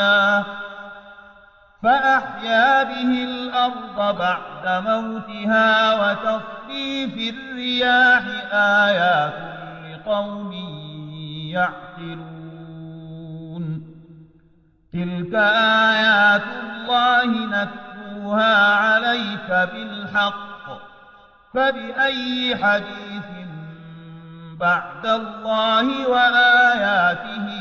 فأحيا فأحيا به الأرض بعد موتها وتصريف الرياح آيات لقوم يعقلون تلك آيات الله نتلوها عليك بالحق فبأي حديث بعد الله وآياته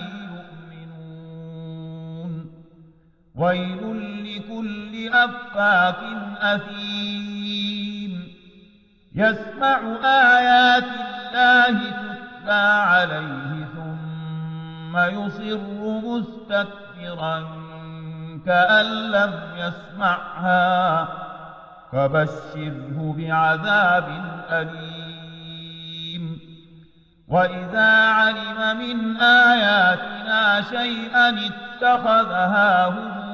ويل لكل أفاك أثيم. يسمع آيات الله تتلى عليه ثم يصر مستكبرا كأن لم يسمعها. فبشره بعذاب أليم. وإذا علم من آياتنا شيئا اتخذها هزوا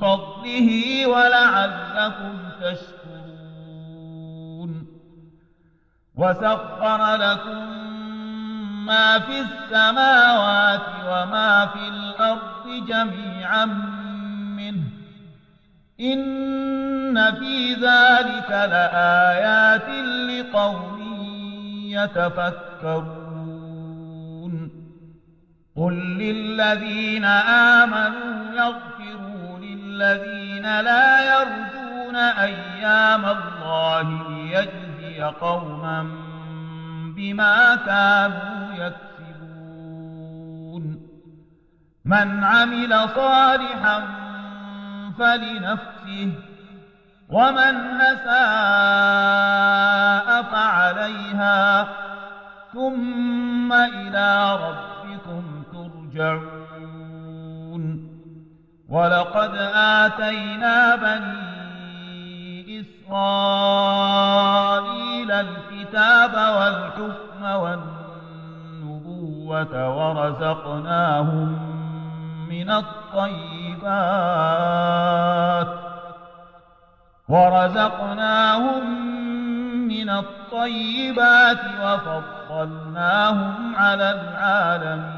فضله ولعلكم تشكرون. وسخر لكم ما في السماوات وما في الأرض جميعا منه. إن في ذلك لآيات لقوم يتفكرون. قل للذين آمنوا يغفرون الذين لا يرجون أيام الله ليجزي قوما بما كانوا يكسبون. من عمل صالحا فلنفسه ومن أساء فعليها ثم إلى ربكم ترجعون. ولقد آتينا بني إسرائيل الكتاب والحكم والنبوة ورزقناهم من الطيبات ورزقناهم من الطيبات وفضلناهم على العالمين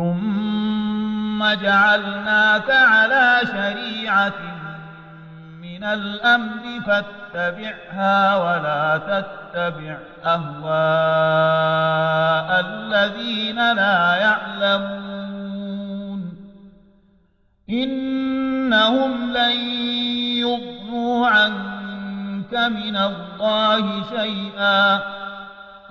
ثم جعلناك على شريعة من الأمر فاتبعها ولا تتبع أهواء الذين لا يعلمون. إنهم لن يغنوا عنك من الله شيئا.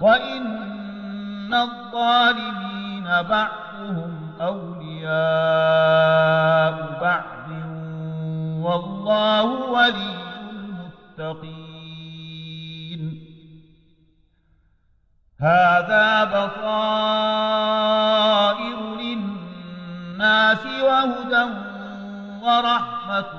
وإن الظالمين بعضهم أولياء بعض والله ولي المتقين. هذا بصائر للناس وهدى ورحمة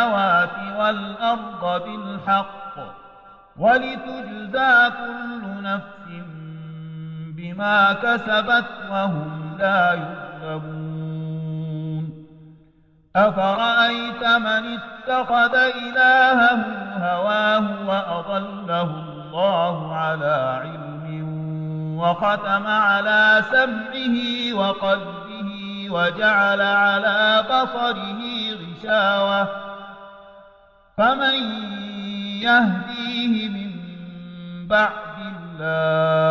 كسبت وهم لا يظلمون. أفرأيت من اتخذ إلهه هواه وأضله الله على علم وختم على سمعه وقلبه وجعل على بصره غشاوة. فمن يهديه من بعد الله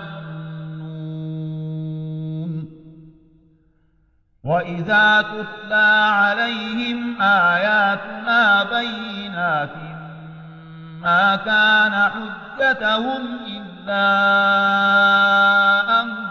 وإذا تتلى عليهم آياتنا بينات ما كان حجتهم إلا أن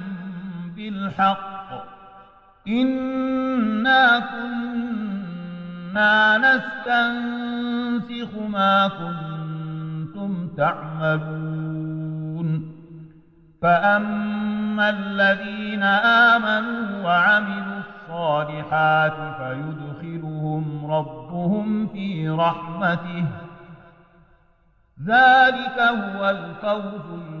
بالحق إنا كنا نستنسخ ما كنتم تعملون فأما الذين آمنوا وعملوا الصالحات فيدخلهم ربهم في رحمته ذلك هو الفوز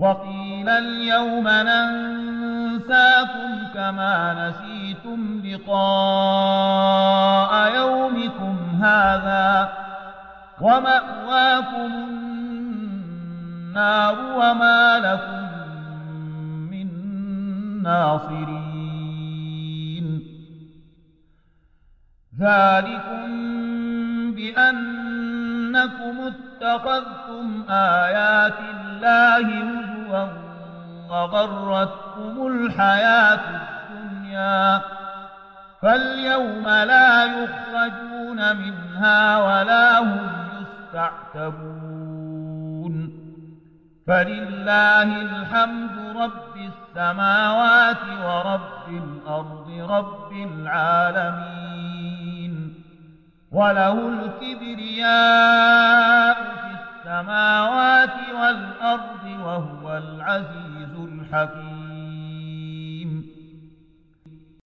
وقيل اليوم ننساكم كما نسيتم لقاء يومكم هذا ومأواكم النار وما لكم من ناصرين ذلكم بأنكم اتخذتم آيات الله هزوا وغرتكم الحياة الدنيا فاليوم لا يخرجون منها ولا هم يستعتبون فلله الحمد رب السماوات ورب الأرض رب العالمين وله الكبرياء في السماوات والأرض وهو العزيز الحكيم.